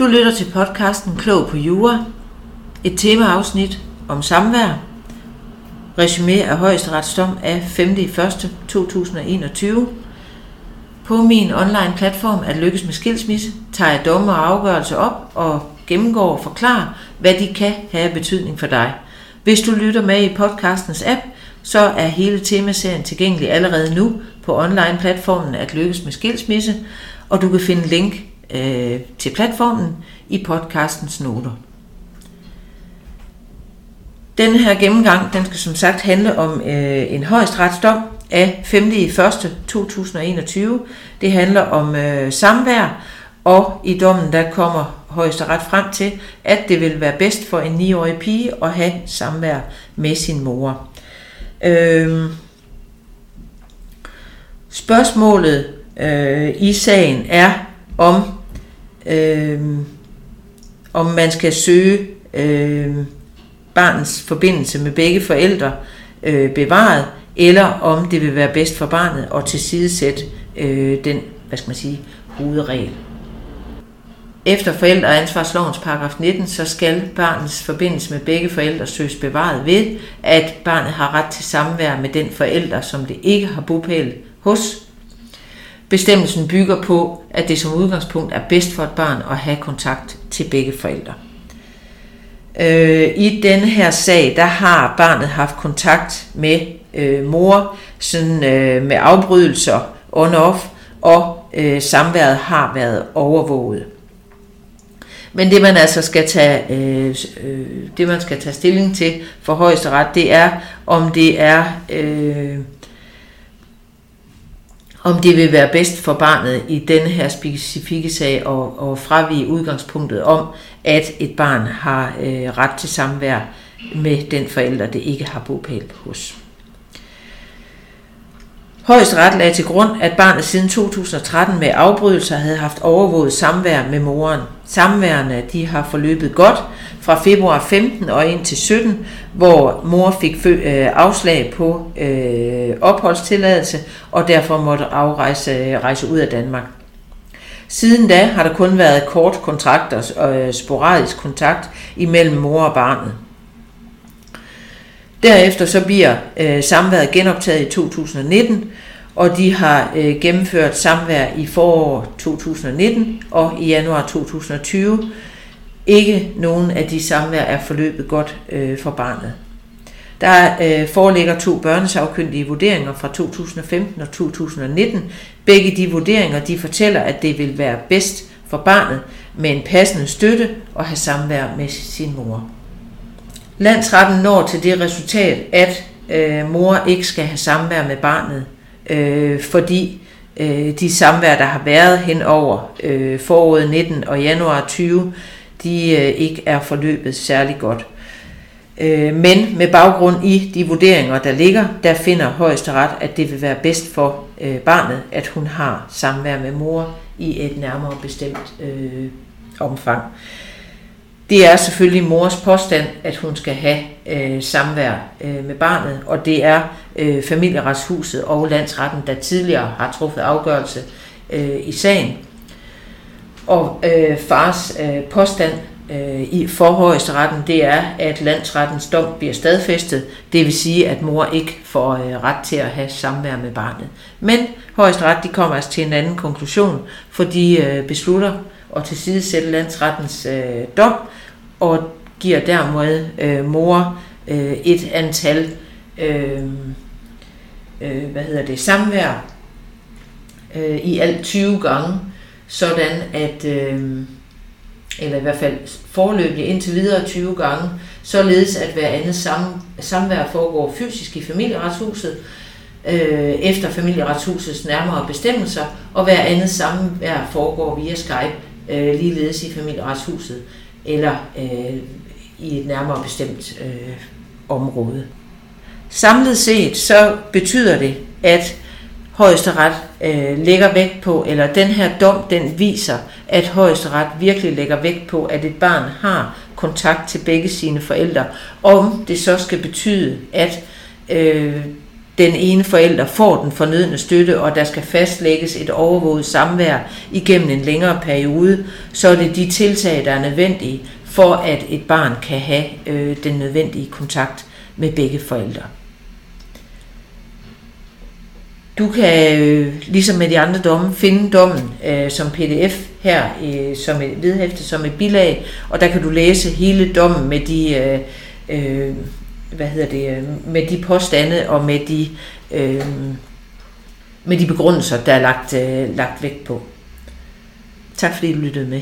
Du lytter til podcasten Klog på Jura, et temaafsnit om samvær, resumé af højesteretsdom af 5. 1. 2021. På min online platform at lykkes med skilsmisse tager jeg domme og afgørelse op og gennemgår og forklarer, hvad de kan have betydning for dig. Hvis du lytter med i podcastens app, så er hele temaserien tilgængelig allerede nu på online-platformen at lykkes med skilsmisse, og du kan finde link øh, til platformen i podcastens noter. Den her gennemgang, den skal som sagt handle om øh, en højesteretsdom af 5. 1. 2021. Det handler om øh, samvær, og i dommen der kommer højesteret frem til, at det vil være bedst for en 9-årig pige at have samvær med sin mor. Øh, spørgsmålet øh, i sagen er, om øh, om man skal søge øh, barnets forbindelse med begge forældre øh, bevaret, eller om det vil være bedst for barnet at tilsidesætte øh, den, hvad skal man sige, hovedregel. Efter forældreansvarslovens paragraf 19, så skal barnets forbindelse med begge forældre søges bevaret ved, at barnet har ret til samvær med den forælder, som det ikke har bopæl hos, Bestemmelsen bygger på, at det som udgangspunkt er bedst for et barn at have kontakt til begge forældre. Øh, I denne her sag, der har barnet haft kontakt med øh, mor sådan, øh, med afbrydelser on-off, og øh, samværet har været overvåget. Men det man altså skal tage, øh, øh, det man skal tage stilling til for højesteret, det er, om det er øh, om det vil være bedst for barnet i denne her specifikke sag og, og fravige udgangspunktet om, at et barn har øh, ret til samvær med den forælder, det ikke har bopæl hos. Højesteret lagde til grund, at barnet siden 2013 med afbrydelser havde haft overvåget samvær med moren. Samværende de har forløbet godt fra februar 15 og ind til 17, hvor mor fik øh, afslag på øh, opholdstilladelse og derfor måtte afrejse øh, rejse ud af Danmark. Siden da har der kun været kort kontrakter og øh, sporadisk kontakt imellem mor og barnet. Derefter så bliver øh, samværet genoptaget i 2019, og de har øh, gennemført samvær i forår 2019 og i januar 2020. Ikke nogen af de samvær er forløbet godt øh, for barnet. Der øh, foreligger to børnesagkyndige vurderinger fra 2015 og 2019. Begge de vurderinger de fortæller, at det vil være bedst for barnet med en passende støtte og have samvær med sin mor. Landsretten når til det resultat, at øh, mor ikke skal have samvær med barnet, øh, fordi øh, de samvær, der har været hen over øh, foråret 19 og januar 20, de øh, ikke er forløbet særlig godt. Øh, men med baggrund i de vurderinger, der ligger, der finder højesteret, at det vil være bedst for øh, barnet, at hun har samvær med mor i et nærmere bestemt øh, omfang. Det er selvfølgelig mors påstand, at hun skal have øh, samvær øh, med barnet, og det er øh, familieretshuset og landsretten, der tidligere har truffet afgørelse øh, i sagen. Og øh, fars øh, påstand øh, i forhøjesteretten, det er, at landsrettens dom bliver stadfæstet, det vil sige, at mor ikke får øh, ret til at have samvær med barnet. Men højesteret de kommer altså til en anden konklusion, for de øh, beslutter at tilsidesætte landsrettens øh, dom, og giver dermed øh, mor øh, et antal øh, øh, hvad hedder det, samvær øh, i alt 20 gange, sådan at, øh, eller i hvert fald forløbig indtil videre 20 gange, således at hver andet sam, samvær foregår fysisk i familieretshuset, øh, efter familieretshusets nærmere bestemmelser, og hver andet samvær foregår via Skype, øh, ligeledes i familieretshuset, eller øh, i et nærmere bestemt øh, område. Samlet set så betyder det, at højesteret øh, lægger vægt på, eller den her dom, den viser, at højesteret virkelig lægger vægt på, at et barn har kontakt til begge sine forældre. Om det så skal betyde, at øh, den ene forælder får den fornødne støtte, og der skal fastlægges et overvåget samvær igennem en længere periode, så er det de tiltag, der er nødvendige for, at et barn kan have øh, den nødvendige kontakt med begge forældre. Du kan, øh, ligesom med de andre domme, finde dommen øh, som pdf her øh, som et vedhæfte, som et bilag, og der kan du læse hele dommen med de, øh, øh, hvad hedder det, øh, med de påstande og med de, øh, med de begrundelser, der er lagt, øh, lagt vægt på. Tak fordi du lyttede med.